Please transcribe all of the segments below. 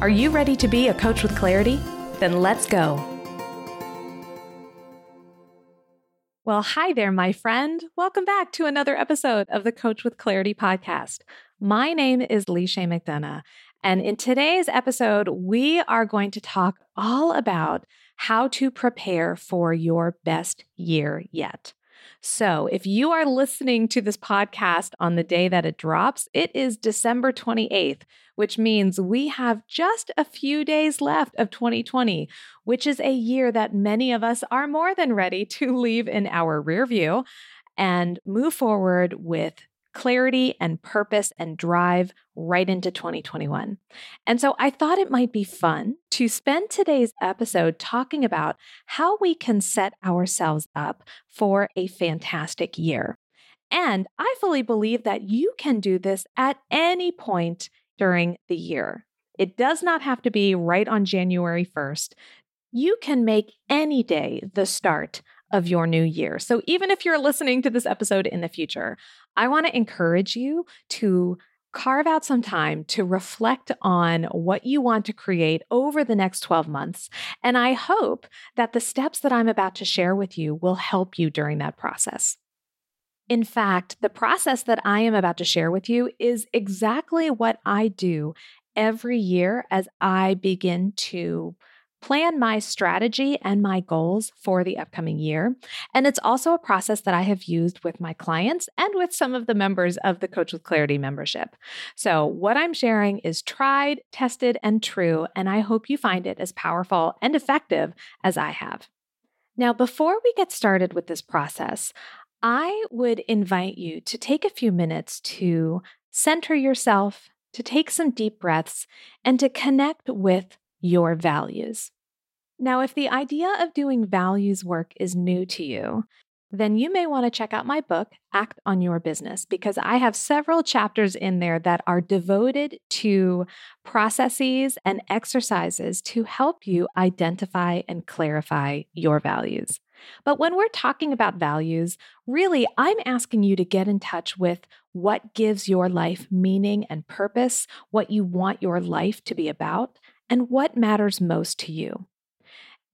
Are you ready to be a coach with clarity? Then let's go. Well, hi there, my friend. Welcome back to another episode of the Coach with Clarity podcast. My name is Leisha McDonough, and in today's episode, we are going to talk all about how to prepare for your best year yet. So, if you are listening to this podcast on the day that it drops, it is December 28th, which means we have just a few days left of 2020, which is a year that many of us are more than ready to leave in our rear view and move forward with clarity and purpose and drive right into 2021. And so I thought it might be fun to spend today's episode talking about how we can set ourselves up for a fantastic year. And I fully believe that you can do this at any point during the year. It does not have to be right on January 1st. You can make any day the start of your new year. So even if you're listening to this episode in the future, I want to encourage you to carve out some time to reflect on what you want to create over the next 12 months. And I hope that the steps that I'm about to share with you will help you during that process. In fact, the process that I am about to share with you is exactly what I do every year as I begin to plan my strategy and my goals for the upcoming year. And it's also a process that I have used with my clients and with some of the members of the Coach with Clarity membership. So, what I'm sharing is tried, tested, and true, and I hope you find it as powerful and effective as I have. Now, before we get started with this process, I would invite you to take a few minutes to center yourself, to take some deep breaths, and to connect with your values. Now, if the idea of doing values work is new to you, then you may want to check out my book, Act on Your Business, because I have several chapters in there that are devoted to processes and exercises to help you identify and clarify your values. But when we're talking about values, really, I'm asking you to get in touch with what gives your life meaning and purpose, what you want your life to be about, and what matters most to you.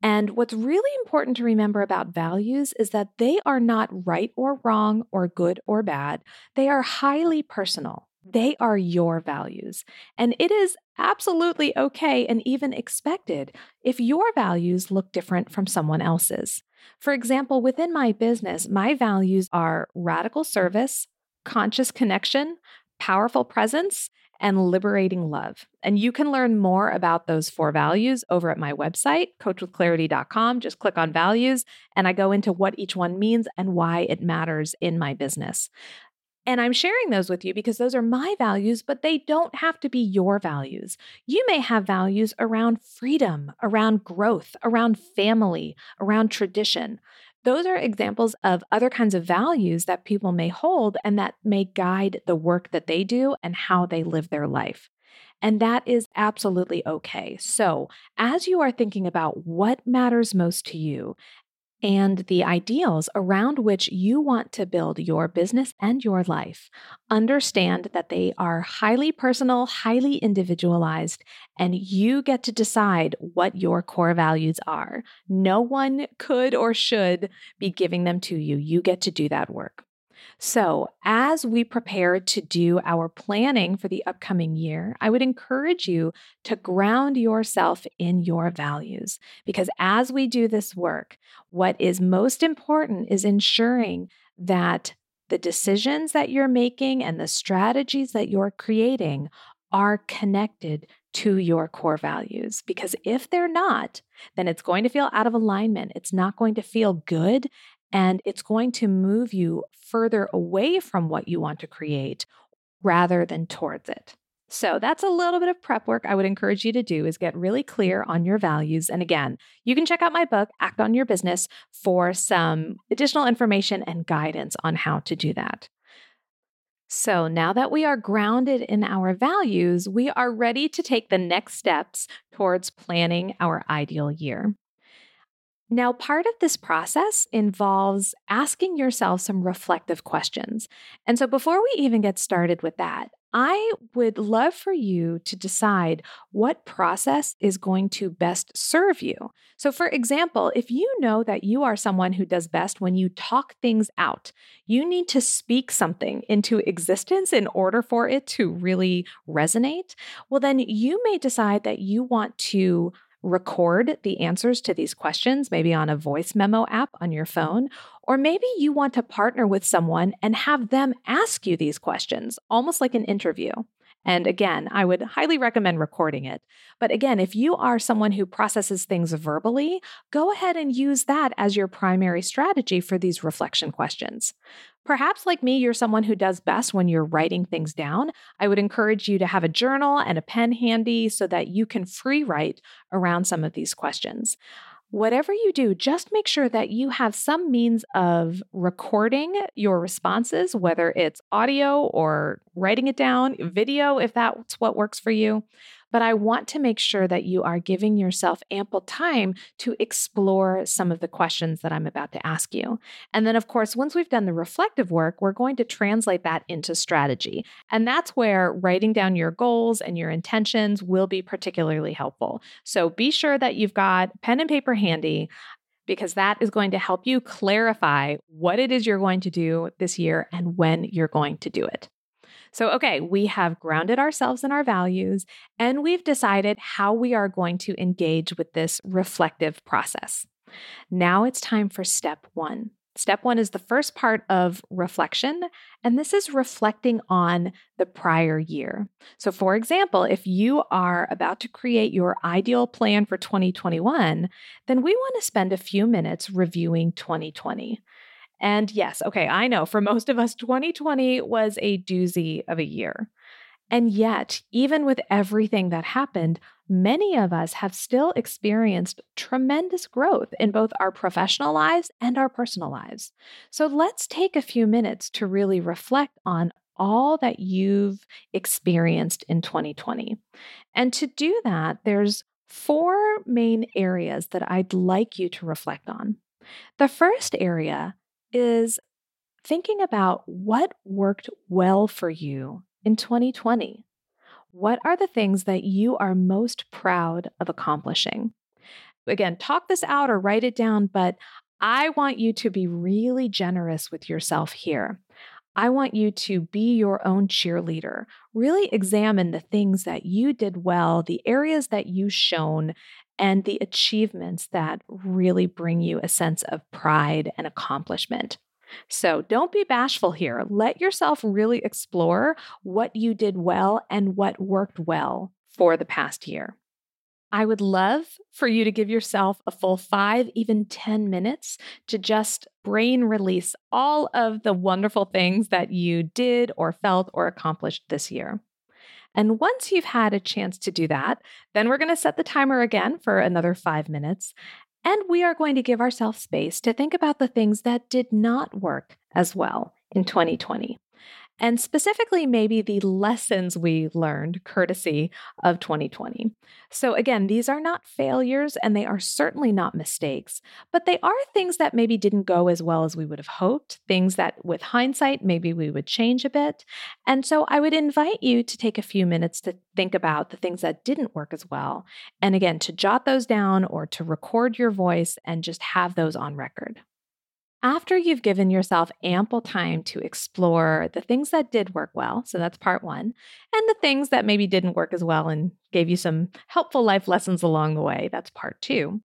And what's really important to remember about values is that they are not right or wrong or good or bad. They are highly personal. They are your values. And it is absolutely okay and even expected if your values look different from someone else's. For example, within my business, my values are radical service, conscious connection, powerful presence, and liberating love. And you can learn more about those four values over at my website, coachwithclarity.com. Just click on values, and I go into what each one means and why it matters in my business. And I'm sharing those with you because those are my values, but they don't have to be your values. You may have values around freedom, around growth, around family, around tradition. Those are examples of other kinds of values that people may hold and that may guide the work that they do and how they live their life. And that is absolutely okay. So, as you are thinking about what matters most to you and the ideals around which you want to build your business and your life. Understand that they are highly personal, highly individualized, and you get to decide what your core values are. No one could or should be giving them to you. You get to do that work. So, as we prepare to do our planning for the upcoming year, I would encourage you to ground yourself in your values because as we do this work, what is most important is ensuring that the decisions that you're making and the strategies that you're creating are connected to your core values. Because if they're not, then it's going to feel out of alignment. It's not going to feel good and it's going to move you further away from what you want to create rather than towards it. So that's a little bit of prep work I would encourage you to do is get really clear on your values. And again, you can check out my book, Act on Your Business, for some additional information and guidance on how to do that. So now that we are grounded in our values, we are ready to take the next steps towards planning our ideal year. Now, part of this process involves asking yourself some reflective questions. And so, before we even get started with that, I would love for you to decide what process is going to best serve you. So, for example, if you know that you are someone who does best when you talk things out, you need to speak something into existence in order for it to really resonate, well, then you may decide that you want to record the answers to these questions, maybe on a voice memo app on your phone, or maybe you want to partner with someone and have them ask you these questions, almost like an interview. And again, I would highly recommend recording it. But again, if you are someone who processes things verbally, go ahead and use that as your primary strategy for these reflection questions. Perhaps, like me, you're someone who does best when you're writing things down. I would encourage you to have a journal and a pen handy so that you can free write around some of these questions whatever you do, just make sure that you have some means of recording your responses, whether it's audio or writing it down, video, if that's what works for you. But I want to make sure that you are giving yourself ample time to explore some of the questions that I'm about to ask you. And then, of course, once we've done the reflective work, we're going to translate that into strategy. And that's where writing down your goals and your intentions will be particularly helpful. So be sure that you've got pen and paper handy because that is going to help you clarify what it is you're going to do this year and when you're going to do it. So, okay, we have grounded ourselves in our values and we've decided how we are going to engage with this reflective process. Now it's time for step one. Step one is the first part of reflection, and this is reflecting on the prior year. So, for example, if you are about to create your ideal plan for 2021, then we want to spend a few minutes reviewing 2020. And yes, okay, I know for most of us, 2020 was a doozy of a year. And yet, even with everything that happened, many of us have still experienced tremendous growth in both our professional lives and our personal lives. So let's take a few minutes to really reflect on all that you've experienced in 2020. And to do that, there's four main areas that I'd like you to reflect on. The first area is thinking about what worked well for you in 2020. What are the things that you are most proud of accomplishing? Again, talk this out or write it down, but I want you to be really generous with yourself here. I want you to be your own cheerleader. Really examine the things that you did well, the areas that you shone, and the achievements that really bring you a sense of pride and accomplishment. So don't be bashful here. Let yourself really explore what you did well and what worked well for the past year. I would love for you to give yourself a full five, even 10 minutes to just brain release all of the wonderful things that you did or felt or accomplished this year. And once you've had a chance to do that, then we're going to set the timer again for another five minutes. And we are going to give ourselves space to think about the things that did not work as well in 2020 and specifically maybe the lessons we learned courtesy of 2020. So, again, these are not failures and they are certainly not mistakes, but they are things that maybe didn't go as well as we would have hoped, things that with hindsight, maybe we would change a bit. And so, I would invite you to take a few minutes to think about the things that didn't work as well. And again, to jot those down or to record your voice and just have those on record. After you've given yourself ample time to explore the things that did work well, so that's part one, and the things that maybe didn't work as well and gave you some helpful life lessons along the way, that's part two.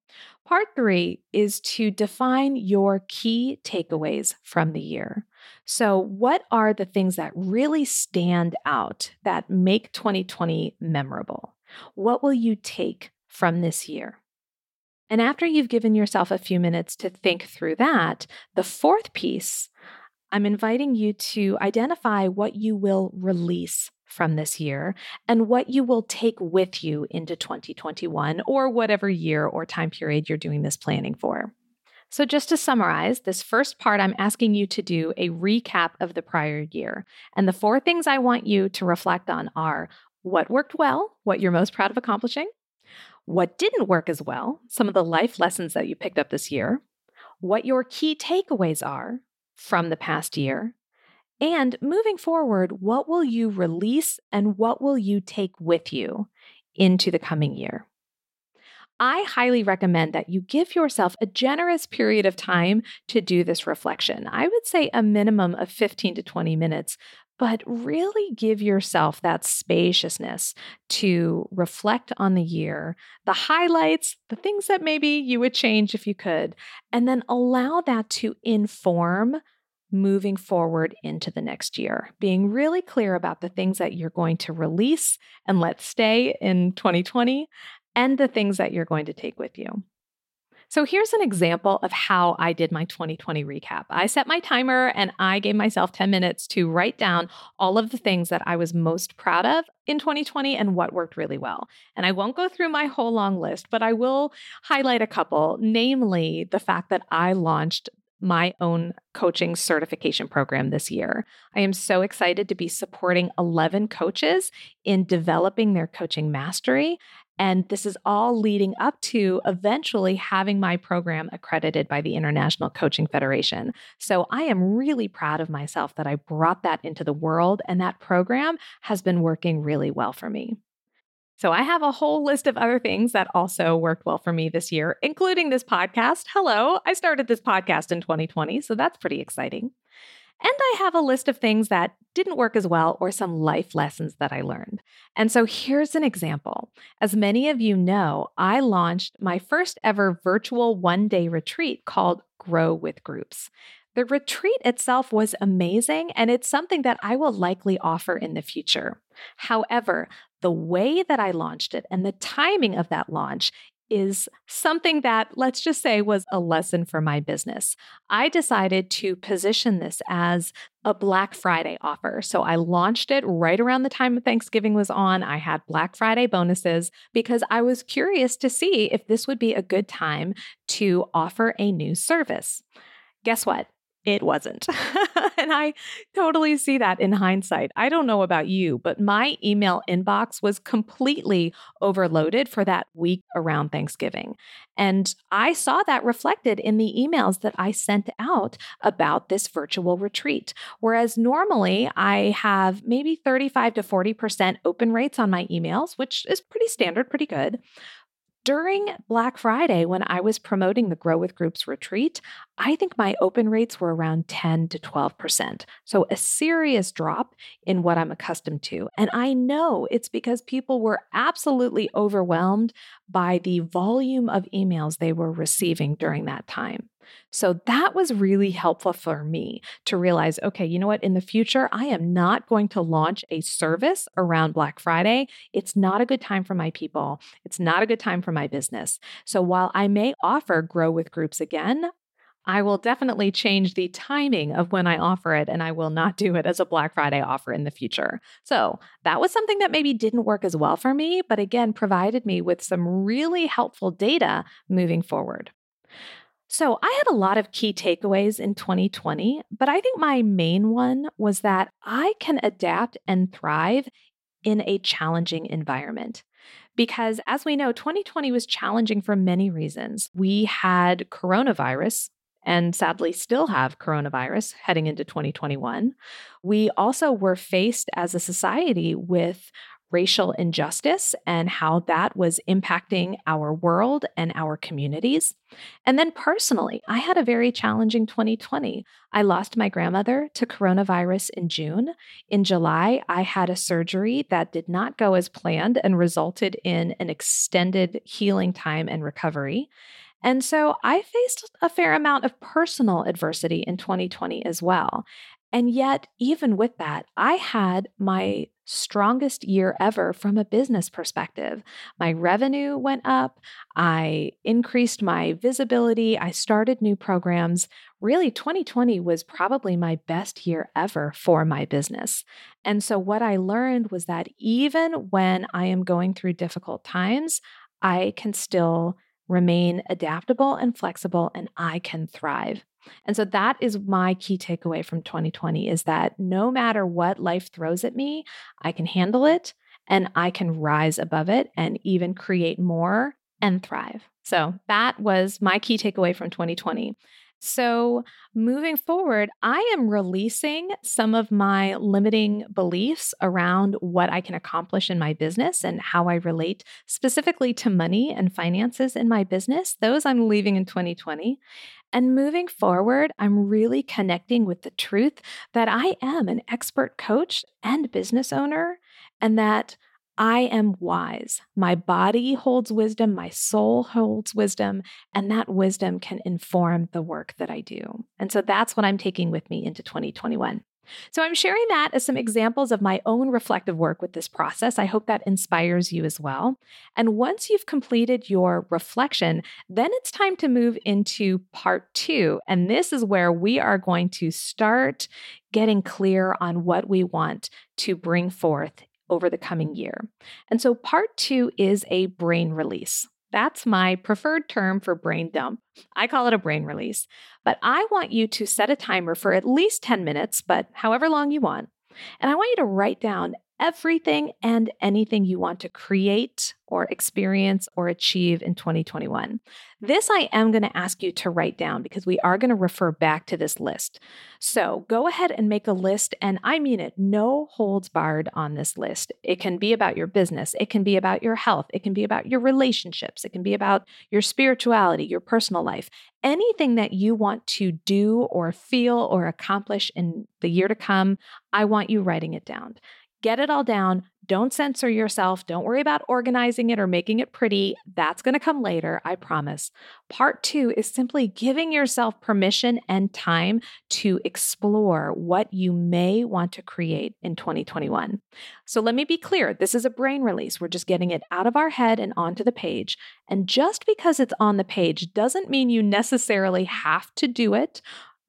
Part three is to define your key takeaways from the year. So, what are the things that really stand out that make 2020 memorable? What will you take from this year? And after you've given yourself a few minutes to think through that, the fourth piece, I'm inviting you to identify what you will release from this year and what you will take with you into 2021 or whatever year or time period you're doing this planning for. So, just to summarize, this first part, I'm asking you to do a recap of the prior year. And the four things I want you to reflect on are what worked well, what you're most proud of accomplishing, what didn't work as well, some of the life lessons that you picked up this year, what your key takeaways are from the past year, and moving forward, what will you release and what will you take with you into the coming year? I highly recommend that you give yourself a generous period of time to do this reflection. I would say a minimum of 15 to 20 minutes, but really give yourself that spaciousness to reflect on the year, the highlights, the things that maybe you would change if you could, and then allow that to inform moving forward into the next year, being really clear about the things that you're going to release and let stay in 2020 and the things that you're going to take with you. So here's an example of how I did my 2020 recap. I set my timer and I gave myself 10 minutes to write down all of the things that I was most proud of in 2020 and what worked really well. And I won't go through my whole long list, but I will highlight a couple, namely the fact that I launched my own coaching certification program this year. I am so excited to be supporting 11 coaches in developing their coaching mastery and this is all leading up to eventually having my program accredited by the International Coaching Federation. So I am really proud of myself that I brought that into the world, and that program has been working really well for me. So I have a whole list of other things that also worked well for me this year, including this podcast. Hello, I started this podcast in 2020, so that's pretty exciting. And I have a list of things that didn't work as well or some life lessons that I learned. And so here's an example. As many of you know, I launched my first ever virtual one day retreat called Grow with Groups. The retreat itself was amazing, and it's something that I will likely offer in the future. However, the way that I launched it and the timing of that launch is something that, let's just say, was a lesson for my business. I decided to position this as a Black Friday offer. So I launched it right around the time of Thanksgiving was on. I had Black Friday bonuses because I was curious to see if this would be a good time to offer a new service. Guess what? It wasn't. and I totally see that in hindsight. I don't know about you, but my email inbox was completely overloaded for that week around Thanksgiving. And I saw that reflected in the emails that I sent out about this virtual retreat. Whereas normally I have maybe 35 to 40% open rates on my emails, which is pretty standard, pretty good. During Black Friday, when I was promoting the Grow with Groups retreat, I think my open rates were around 10 to 12%. So a serious drop in what I'm accustomed to. And I know it's because people were absolutely overwhelmed by the volume of emails they were receiving during that time. So that was really helpful for me to realize okay, you know what? In the future, I am not going to launch a service around Black Friday. It's not a good time for my people, it's not a good time for my business. So while I may offer Grow with Groups again, I will definitely change the timing of when I offer it, and I will not do it as a Black Friday offer in the future. So, that was something that maybe didn't work as well for me, but again, provided me with some really helpful data moving forward. So, I had a lot of key takeaways in 2020, but I think my main one was that I can adapt and thrive in a challenging environment. Because as we know, 2020 was challenging for many reasons. We had coronavirus, and sadly still have coronavirus heading into 2021. We also were faced as a society with racial injustice and how that was impacting our world and our communities. And then personally, I had a very challenging 2020. I lost my grandmother to coronavirus in June. In July, I had a surgery that did not go as planned and resulted in an extended healing time and recovery. And so I faced a fair amount of personal adversity in 2020 as well. And yet, even with that, I had my strongest year ever from a business perspective. My revenue went up. I increased my visibility. I started new programs. Really, 2020 was probably my best year ever for my business. And so, what I learned was that even when I am going through difficult times, I can still remain adaptable and flexible and I can thrive. And so that is my key takeaway from 2020 is that no matter what life throws at me, I can handle it and I can rise above it and even create more and thrive. So that was my key takeaway from 2020. So, moving forward, I am releasing some of my limiting beliefs around what I can accomplish in my business and how I relate specifically to money and finances in my business. Those I'm leaving in 2020. And moving forward, I'm really connecting with the truth that I am an expert coach and business owner, and that I am wise. My body holds wisdom, my soul holds wisdom, and that wisdom can inform the work that I do. And so that's what I'm taking with me into 2021. So I'm sharing that as some examples of my own reflective work with this process. I hope that inspires you as well. And once you've completed your reflection, then it's time to move into part two. And this is where we are going to start getting clear on what we want to bring forth over the coming year. And so part two is a brain release. That's my preferred term for brain dump. I call it a brain release. But I want you to set a timer for at least 10 minutes, but however long you want. And I want you to write down everything and anything you want to create or experience or achieve in 2021. This I am going to ask you to write down because we are going to refer back to this list. So go ahead and make a list, and I mean it, no holds barred on this list. It can be about your business, it can be about your health, it can be about your relationships, it can be about your spirituality, your personal life. Anything that you want to do or feel or accomplish in the year to come, I want you writing it down. Get it all down. Don't censor yourself. Don't worry about organizing it or making it pretty. That's going to come later, I promise. Part two is simply giving yourself permission and time to explore what you may want to create in 2021. So let me be clear this is a brain release. We're just getting it out of our head and onto the page. And just because it's on the page doesn't mean you necessarily have to do it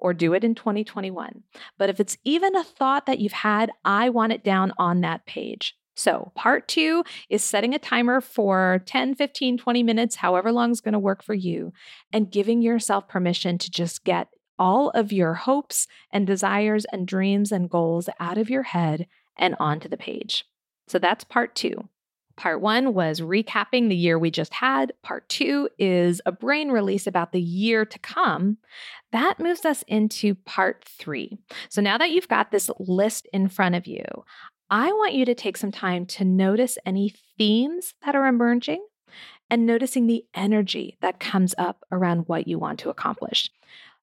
or do it in 2021. But if it's even a thought that you've had, I want it down on that page. So, part two is setting a timer for 10, 15, 20 minutes, however long is going to work for you, and giving yourself permission to just get all of your hopes and desires and dreams and goals out of your head and onto the page. So, that's part two. Part one was recapping the year we just had. Part two is a brain release about the year to come. That moves us into part three. So now that you've got this list in front of you, I want you to take some time to notice any themes that are emerging and noticing the energy that comes up around what you want to accomplish.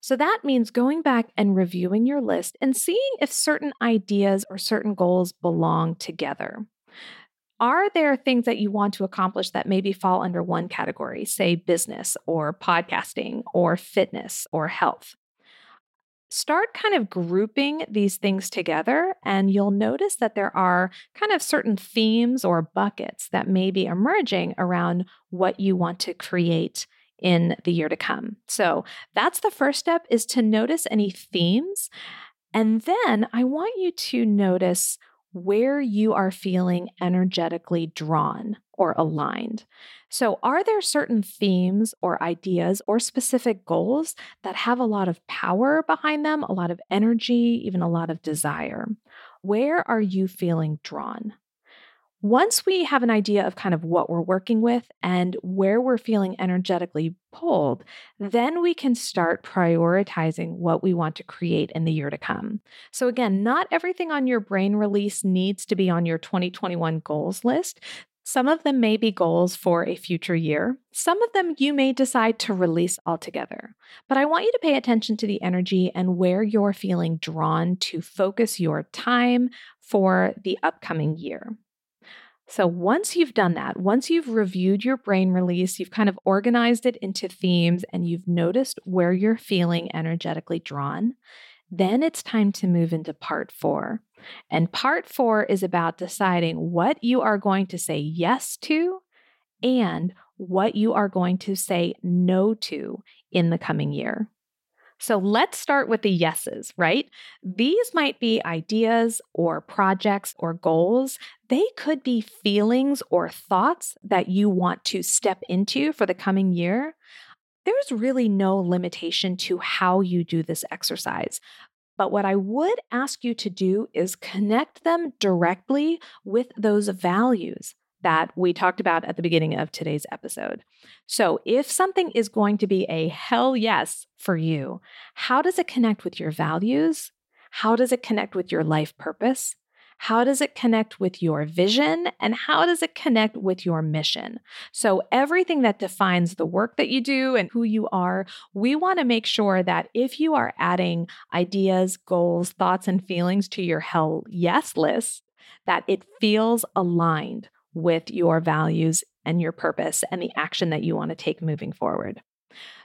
So that means going back and reviewing your list and seeing if certain ideas or certain goals belong together. Are there things that you want to accomplish that maybe fall under one category, say business or podcasting or fitness or health? Start kind of grouping these things together, and you'll notice that there are kind of certain themes or buckets that may be emerging around what you want to create in the year to come. So that's the first step is to notice any themes. And then I want you to notice where you are feeling energetically drawn or aligned. So, are there certain themes or ideas or specific goals that have a lot of power behind them, a lot of energy, even a lot of desire? Where are you feeling drawn? Once we have an idea of kind of what we're working with and where we're feeling energetically pulled, then we can start prioritizing what we want to create in the year to come. So, again, not everything on your brain release needs to be on your 2021 goals list. Some of them may be goals for a future year. Some of them you may decide to release altogether. But I want you to pay attention to the energy and where you're feeling drawn to focus your time for the upcoming year. So once you've done that, once you've reviewed your brain release, you've kind of organized it into themes and you've noticed where you're feeling energetically drawn, then it's time to move into part four. And part four is about deciding what you are going to say yes to and what you are going to say no to in the coming year. So let's start with the yeses, right? These might be ideas or projects or goals. They could be feelings or thoughts that you want to step into for the coming year. There's really no limitation to how you do this exercise. But what I would ask you to do is connect them directly with those values that we talked about at the beginning of today's episode. So, if something is going to be a hell yes for you, how does it connect with your values? How does it connect with your life purpose? How does it connect with your vision? And how does it connect with your mission? So, everything that defines the work that you do and who you are, we want to make sure that if you are adding ideas, goals, thoughts, and feelings to your hell yes list, that it feels aligned with your values and your purpose and the action that you want to take moving forward.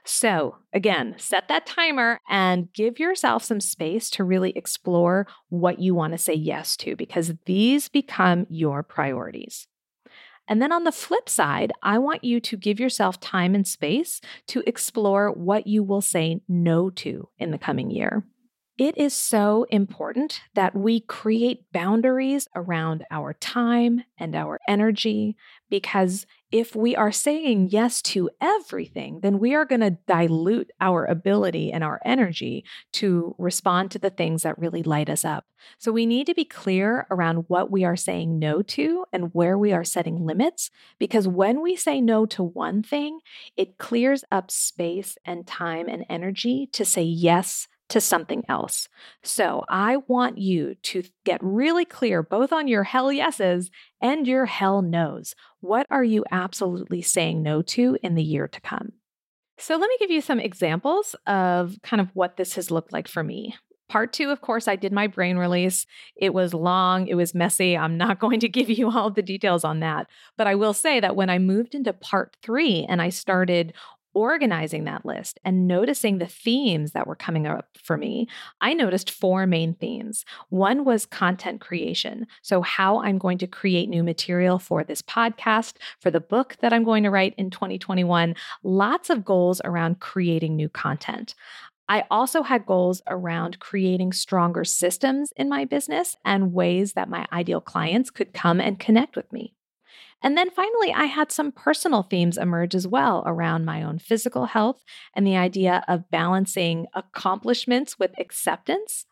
So, again, set that timer and give yourself some space to really explore what you want to say yes to because these become your priorities. And then on the flip side, I want you to give yourself time and space to explore what you will say no to in the coming year. It is so important that we create boundaries around our time and our energy because if we are saying yes to everything, then we are going to dilute our ability and our energy to respond to the things that really light us up. So we need to be clear around what we are saying no to and where we are setting limits because when we say no to one thing, it clears up space and time and energy to say yes to something else. So I want you to get really clear both on your hell yeses and your hell no's. What are you absolutely saying no to in the year to come? So let me give you some examples of kind of what this has looked like for me. Part two, of course, I did my brain release. It was long, it was messy. I'm not going to give you all the details on that. But I will say that when I moved into part three and I started organizing that list and noticing the themes that were coming up for me, I noticed four main themes. One was content creation. So, how I'm going to create new material for this podcast, for the book that I'm going to write in 2021. Lots of goals around creating new content. I also had goals around creating stronger systems in my business and ways that my ideal clients could come and connect with me. And then finally, I had some personal themes emerge as well around my own physical health and the idea of balancing accomplishments with acceptance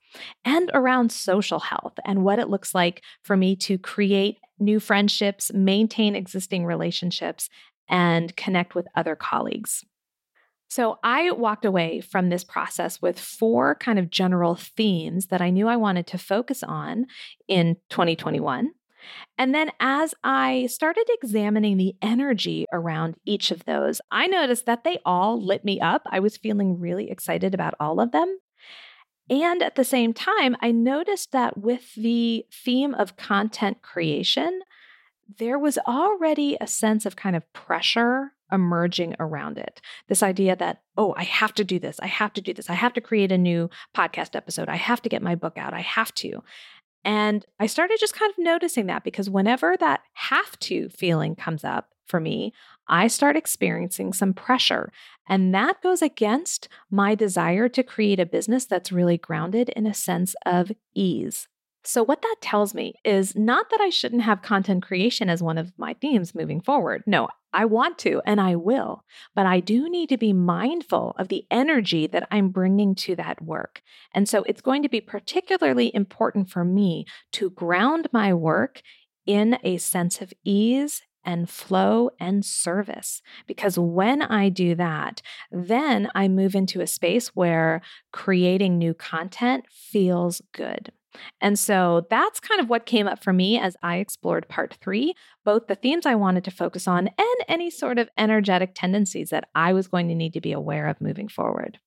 and around social health and what it looks like for me to create new friendships, maintain existing relationships, and connect with other colleagues. So I walked away from this process with four kind of general themes that I knew I wanted to focus on in 2021. And then as I started examining the energy around each of those, I noticed that they all lit me up. I was feeling really excited about all of them. And at the same time, I noticed that with the theme of content creation, there was already a sense of kind of pressure emerging around it. This idea that, oh, I have to do this. I have to do this. I have to create a new podcast episode. I have to get my book out. I have to. And I started just kind of noticing that because whenever that have to feeling comes up for me, I start experiencing some pressure. And that goes against my desire to create a business that's really grounded in a sense of ease. So, what that tells me is not that I shouldn't have content creation as one of my themes moving forward. No, I want to and I will, but I do need to be mindful of the energy that I'm bringing to that work. And so, it's going to be particularly important for me to ground my work in a sense of ease and flow and service. Because when I do that, then I move into a space where creating new content feels good. And so that's kind of what came up for me as I explored part three, both the themes I wanted to focus on and any sort of energetic tendencies that I was going to need to be aware of moving forward.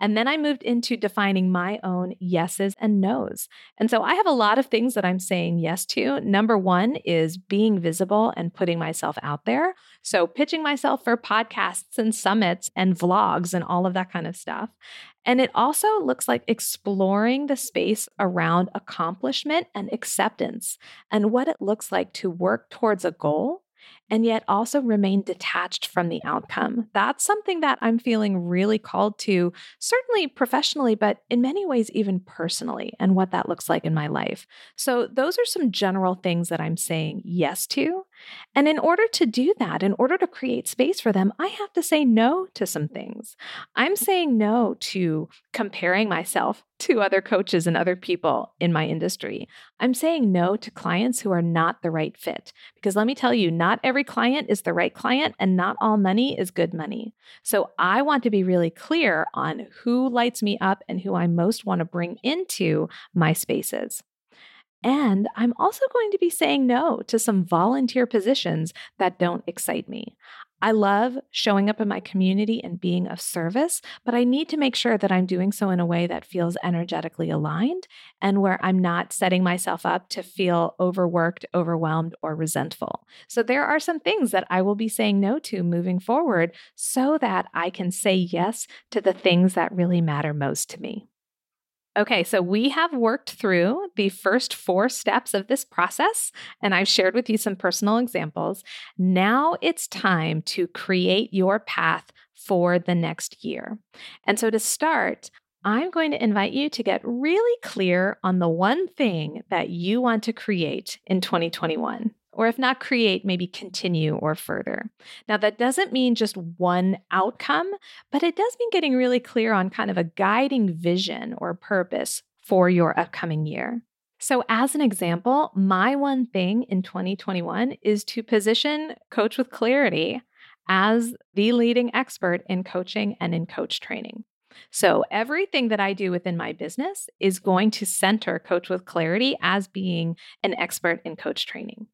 And then I moved into defining my own yeses and nos. And so I have a lot of things that I'm saying yes to. Number one is being visible and putting myself out there. So pitching myself for podcasts and summits and vlogs and all of that kind of stuff. And it also looks like exploring the space around accomplishment and acceptance and what it looks like to work towards a goal and yet also remain detached from the outcome. That's something that I'm feeling really called to, certainly professionally, but in many ways, even personally, and what that looks like in my life. So, those are some general things that I'm saying yes to. And in order to do that, in order to create space for them, I have to say no to some things. I'm saying no to comparing myself to other coaches and other people in my industry. I'm saying no to clients who are not the right fit. Because let me tell you, not every client is the right client, and not all money is good money. So I want to be really clear on who lights me up and who I most want to bring into my spaces. And I'm also going to be saying no to some volunteer positions that don't excite me. I love showing up in my community and being of service, but I need to make sure that I'm doing so in a way that feels energetically aligned and where I'm not setting myself up to feel overworked, overwhelmed, or resentful. So there are some things that I will be saying no to moving forward so that I can say yes to the things that really matter most to me. Okay, so we have worked through the first four steps of this process, and I've shared with you some personal examples. Now it's time to create your path for the next year. And so to start, I'm going to invite you to get really clear on the one thing that you want to create in 2021 or if not create, maybe continue or further. Now, that doesn't mean just one outcome, but it does mean getting really clear on kind of a guiding vision or purpose for your upcoming year. So, as an example, my one thing in 2021 is to position Coach with Clarity as the leading expert in coaching and in coach training. So, everything that I do within my business is going to center Coach with Clarity as being an expert in coach training.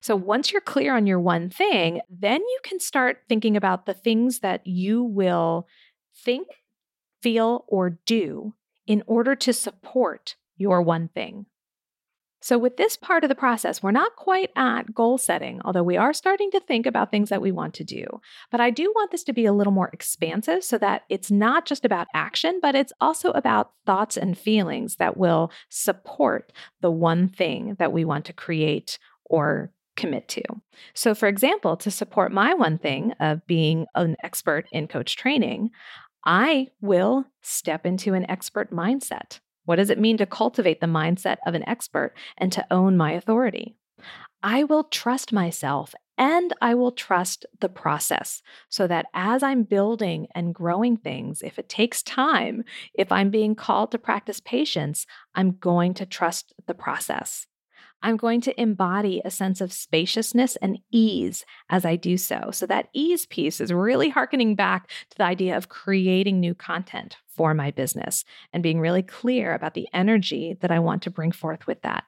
So once you're clear on your one thing, then you can start thinking about the things that you will think, feel, or do in order to support your one thing. So, with this part of the process, we're not quite at goal setting, although we are starting to think about things that we want to do. But I do want this to be a little more expansive so that it's not just about action, but it's also about thoughts and feelings that will support the one thing that we want to create or commit to. So, for example, to support my one thing of being an expert in coach training, I will step into an expert mindset. What does it mean to cultivate the mindset of an expert and to own my authority? I will trust myself and I will trust the process so that as I'm building and growing things, if it takes time, if I'm being called to practice patience, I'm going to trust the process. I'm going to embody a sense of spaciousness and ease as I do so. So, that ease piece is really harkening back to the idea of creating new content for my business and being really clear about the energy that I want to bring forth with that.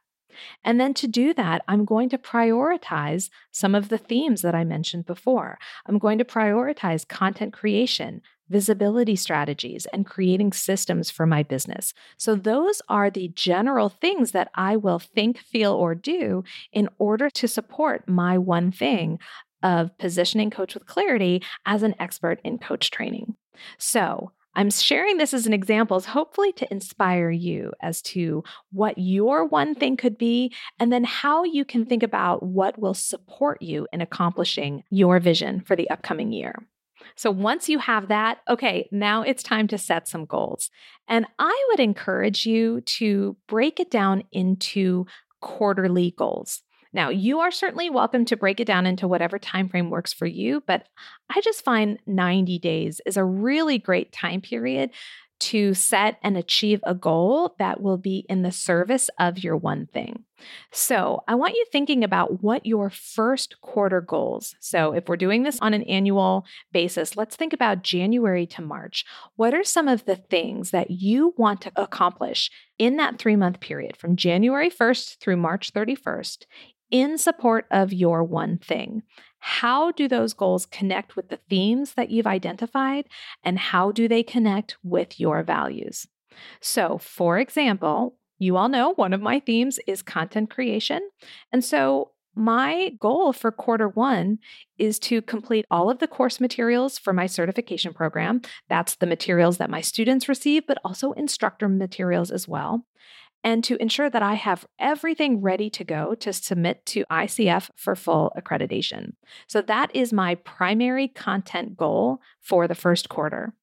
And then to do that, I'm going to prioritize some of the themes that I mentioned before. I'm going to prioritize content creation, visibility strategies, and creating systems for my business. So, those are the general things that I will think, feel, or do in order to support my one thing of positioning Coach with Clarity as an expert in coach training. So, I'm sharing this as an example, hopefully to inspire you as to what your one thing could be, and then how you can think about what will support you in accomplishing your vision for the upcoming year. So once you have that, okay, now it's time to set some goals. And I would encourage you to break it down into quarterly goals. Now, you are certainly welcome to break it down into whatever time frame works for you, but I just find 90 days is a really great time period to set and achieve a goal that will be in the service of your one thing. So, I want you thinking about what your first quarter goals. So, if we're doing this on an annual basis, let's think about January to March. What are some of the things that you want to accomplish in that 3-month period from January 1st through March 31st in support of your one thing. How do those goals connect with the themes that you've identified? And how do they connect with your values? So, for example, you all know one of my themes is content creation. And so, my goal for quarter one is to complete all of the course materials for my certification program. That's the materials that my students receive, but also instructor materials as well and to ensure that I have everything ready to go to submit to ICF for full accreditation. So that is my primary content goal for the first quarter.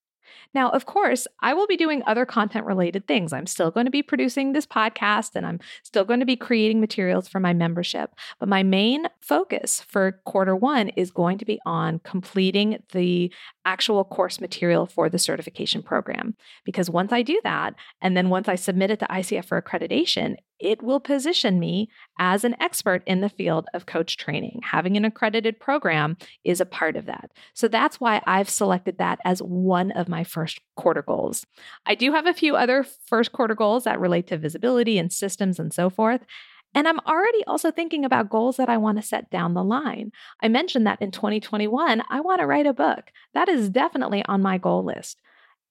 Now, of course, I will be doing other content related things. I'm still going to be producing this podcast and I'm still going to be creating materials for my membership. But my main focus for quarter one is going to be on completing the actual course material for the certification program. Because once I do that, and then once I submit it to ICF for accreditation, it will position me as an expert in the field of coach training. Having an accredited program is a part of that. So that's why I've selected that as one of my first quarter goals. I do have a few other first quarter goals that relate to visibility and systems and so forth. And I'm already also thinking about goals that I want to set down the line. I mentioned that in 2021, I want to write a book. That is definitely on my goal list.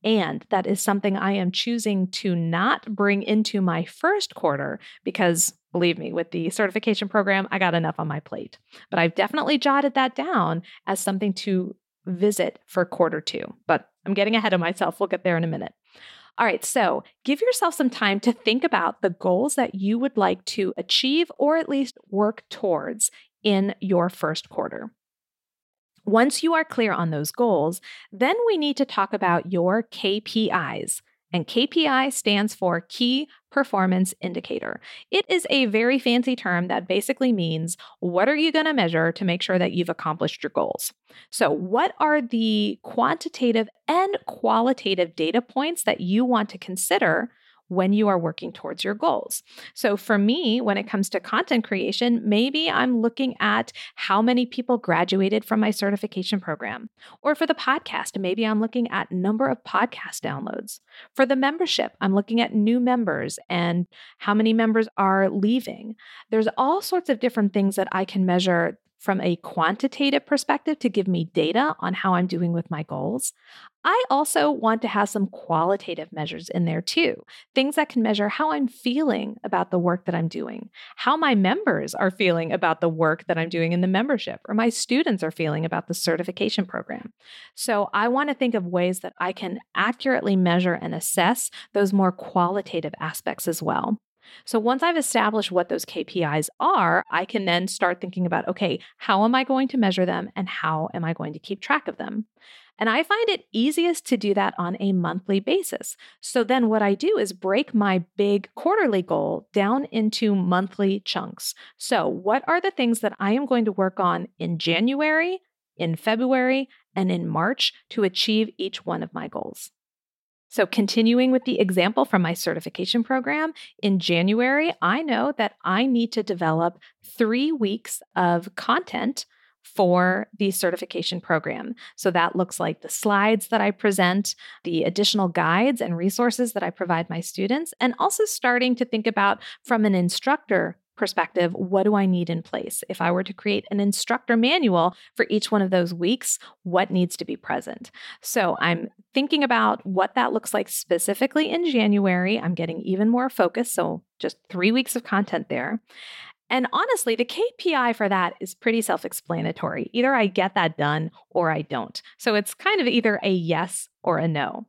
And that is something I am choosing to not bring into my first quarter because, believe me, with the certification program, I got enough on my plate. But I've definitely jotted that down as something to visit for quarter two. But I'm getting ahead of myself. We'll get there in a minute. All right, so give yourself some time to think about the goals that you would like to achieve or at least work towards in your first quarter. Once you are clear on those goals, then we need to talk about your KPIs. And KPI stands for Key Performance Indicator. It is a very fancy term that basically means what are you going to measure to make sure that you've accomplished your goals? So, what are the quantitative and qualitative data points that you want to consider when you are working towards your goals. So, for me, when it comes to content creation, maybe I'm looking at how many people graduated from my certification program. Or for the podcast, maybe I'm looking at number of podcast downloads. For the membership, I'm looking at new members and how many members are leaving. There's all sorts of different things that I can measure from a quantitative perspective to give me data on how I'm doing with my goals. I also want to have some qualitative measures in there too, things that can measure how I'm feeling about the work that I'm doing, how my members are feeling about the work that I'm doing in the membership, or my students are feeling about the certification program. So I want to think of ways that I can accurately measure and assess those more qualitative aspects as well. So once I've established what those KPIs are, I can then start thinking about okay, how am I going to measure them and how am I going to keep track of them? And I find it easiest to do that on a monthly basis. So then what I do is break my big quarterly goal down into monthly chunks. So, what are the things that I am going to work on in January, in February, and in March to achieve each one of my goals? So, continuing with the example from my certification program, in January, I know that I need to develop three weeks of content for the certification program. So that looks like the slides that I present, the additional guides and resources that I provide my students, and also starting to think about from an instructor perspective, what do I need in place? If I were to create an instructor manual for each one of those weeks, what needs to be present? So I'm thinking about what that looks like specifically in January. I'm getting even more focused. So just three weeks of content there. And honestly, the KPI for that is pretty self explanatory. Either I get that done or I don't. So it's kind of either a yes or a no.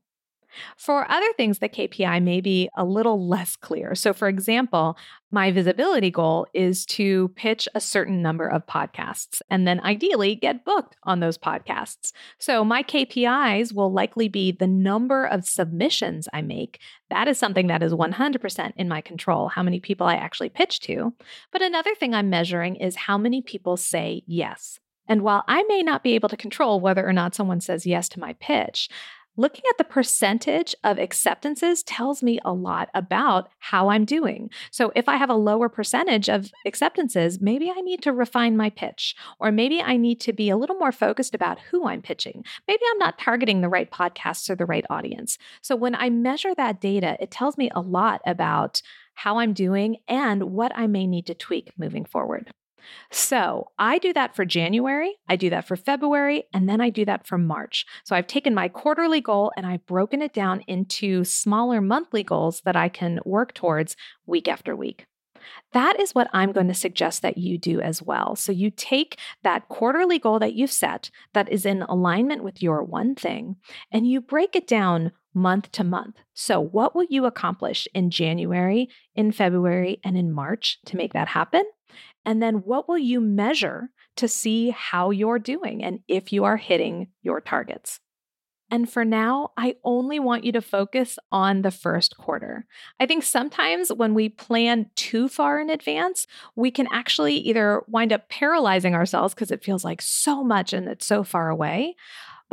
For other things, the KPI may be a little less clear. So, for example, my visibility goal is to pitch a certain number of podcasts and then ideally get booked on those podcasts. So, my KPIs will likely be the number of submissions I make. That is something that is 100% in my control, how many people I actually pitch to. But another thing I'm measuring is how many people say yes. And while I may not be able to control whether or not someone says yes to my pitch, Looking at the percentage of acceptances tells me a lot about how I'm doing. So, if I have a lower percentage of acceptances, maybe I need to refine my pitch, or maybe I need to be a little more focused about who I'm pitching. Maybe I'm not targeting the right podcasts or the right audience. So, when I measure that data, it tells me a lot about how I'm doing and what I may need to tweak moving forward. So I do that for January, I do that for February, and then I do that for March. So I've taken my quarterly goal and I've broken it down into smaller monthly goals that I can work towards week after week. That is what I'm going to suggest that you do as well. So you take that quarterly goal that you've set that is in alignment with your one thing and you break it down month to month. So, what will you accomplish in January, in February, and in March to make that happen? And then what will you measure to see how you're doing and if you are hitting your targets? And for now, I only want you to focus on the first quarter. I think sometimes when we plan too far in advance, we can actually either wind up paralyzing ourselves because it feels like so much and it's so far away,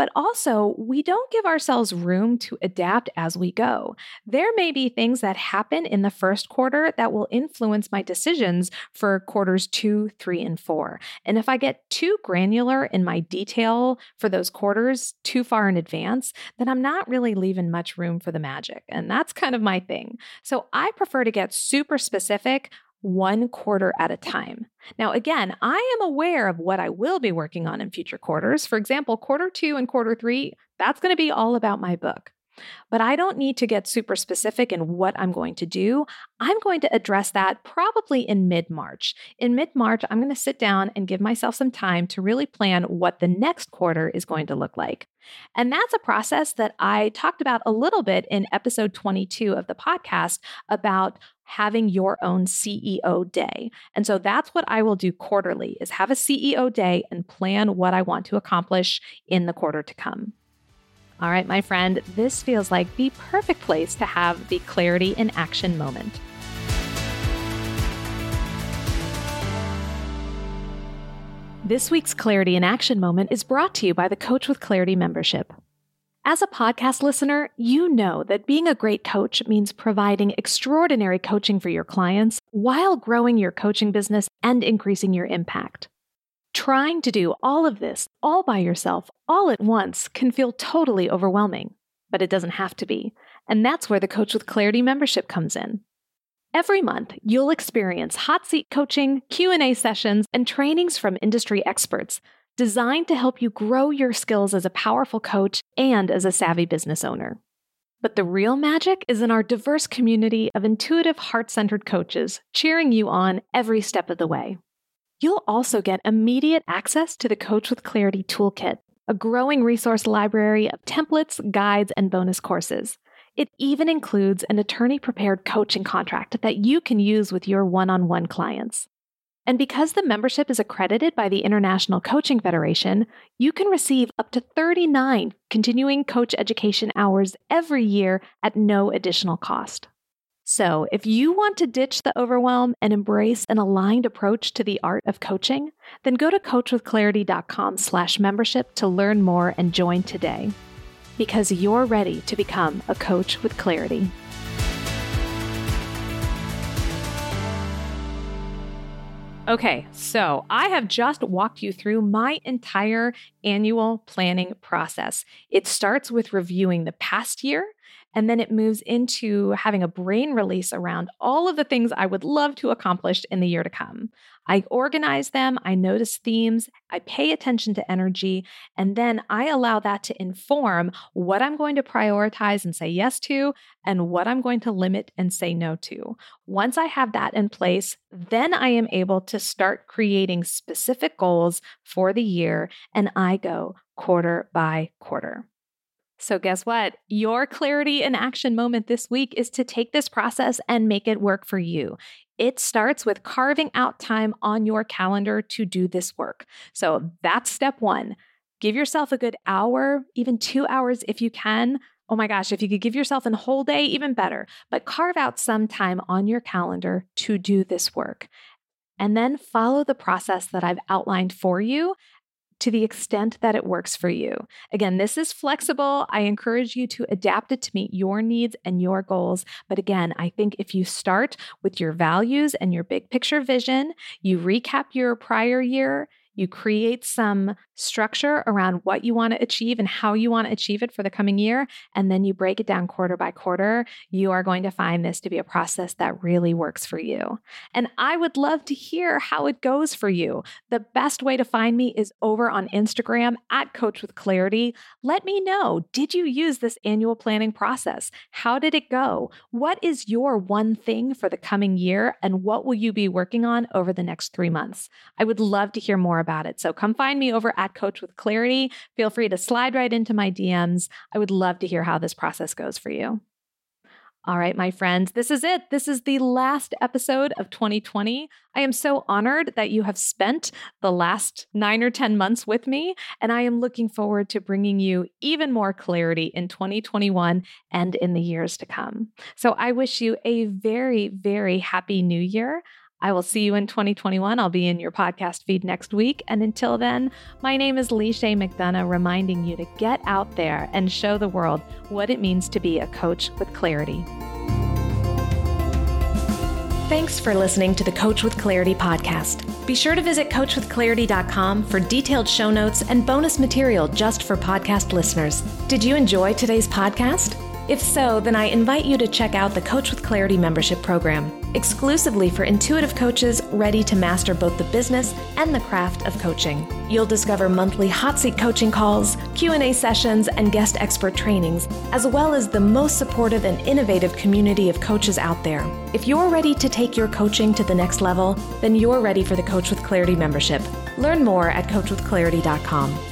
but also, we don't give ourselves room to adapt as we go. There may be things that happen in the first quarter that will influence my decisions for quarters two, three, and four. And if I get too granular in my detail for those quarters too far in advance, then I'm not really leaving much room for the magic. And that's kind of my thing. So I prefer to get super specific one quarter at a time. Now, again, I am aware of what I will be working on in future quarters. For example, quarter two and quarter three, that's going to be all about my book. But I don't need to get super specific in what I'm going to do. I'm going to address that probably in mid March. In mid March, I'm going to sit down and give myself some time to really plan what the next quarter is going to look like. And that's a process that I talked about a little bit in episode 22 of the podcast about having your own CEO day. And so that's what I will do quarterly is have a CEO day and plan what I want to accomplish in the quarter to come. All right, my friend, this feels like the perfect place to have the clarity in action moment. This week's Clarity in Action moment is brought to you by the Coach with Clarity membership. As a podcast listener, you know that being a great coach means providing extraordinary coaching for your clients while growing your coaching business and increasing your impact. Trying to do all of this all by yourself, all at once, can feel totally overwhelming, but it doesn't have to be. And that's where the Coach with Clarity membership comes in. Every month, you'll experience hot seat coaching, Q&A sessions, and trainings from industry experts designed to help you grow your skills as a powerful coach and as a savvy business owner. But the real magic is in our diverse community of intuitive, heart centered coaches cheering you on every step of the way. You'll also get immediate access to the Coach with Clarity Toolkit, a growing resource library of templates, guides, and bonus courses. It even includes an attorney prepared coaching contract that you can use with your one on one clients. And because the membership is accredited by the International Coaching Federation, you can receive up to 39 continuing coach education hours every year at no additional cost. So, if you want to ditch the overwhelm and embrace an aligned approach to the art of coaching, then go to coachwithclarity.com/membership to learn more and join today. Because you're ready to become a coach with clarity. Okay, so I have just walked you through my entire annual planning process. It starts with reviewing the past year and then it moves into having a brain release around all of the things I would love to accomplish in the year to come. I organize them, I notice themes, I pay attention to energy, and then I allow that to inform what I'm going to prioritize and say yes to, and what I'm going to limit and say no to. Once I have that in place, then I am able to start creating specific goals for the year, and I go quarter by quarter. So, guess what? Your clarity in action moment this week is to take this process and make it work for you. It starts with carving out time on your calendar to do this work. So, that's step one. Give yourself a good hour, even two hours if you can. Oh my gosh, if you could give yourself a whole day, even better. But carve out some time on your calendar to do this work. And then follow the process that I've outlined for you to the extent that it works for you. Again, this is flexible. I encourage you to adapt it to meet your needs and your goals. But again, I think if you start with your values and your big picture vision, you recap your prior year, you create some structure around what you want to achieve and how you want to achieve it for the coming year, and then you break it down quarter by quarter, you are going to find this to be a process that really works for you. And I would love to hear how it goes for you. The best way to find me is over on Instagram at Coach with Clarity. Let me know did you use this annual planning process? How did it go? What is your one thing for the coming year? And what will you be working on over the next three months? I would love to hear more about it. So come find me over at Coach with Clarity. Feel free to slide right into my DMs. I would love to hear how this process goes for you. All right, my friends, this is it. This is the last episode of 2020. I am so honored that you have spent the last nine or 10 months with me, and I am looking forward to bringing you even more clarity in 2021 and in the years to come. So I wish you a very, very happy new year. I will see you in 2021. I'll be in your podcast feed next week. And until then, my name is Leisha McDonough, reminding you to get out there and show the world what it means to be a coach with clarity. Thanks for listening to the Coach with Clarity podcast. Be sure to visit coachwithclarity.com for detailed show notes and bonus material just for podcast listeners. Did you enjoy today's podcast? If so, then I invite you to check out the Coach with Clarity membership program, exclusively for intuitive coaches ready to master both the business and the craft of coaching. You'll discover monthly hot seat coaching calls, Q&A sessions, and guest expert trainings, as well as the most supportive and innovative community of coaches out there. If you're ready to take your coaching to the next level, then you're ready for the Coach with Clarity membership. Learn more at coachwithclarity.com.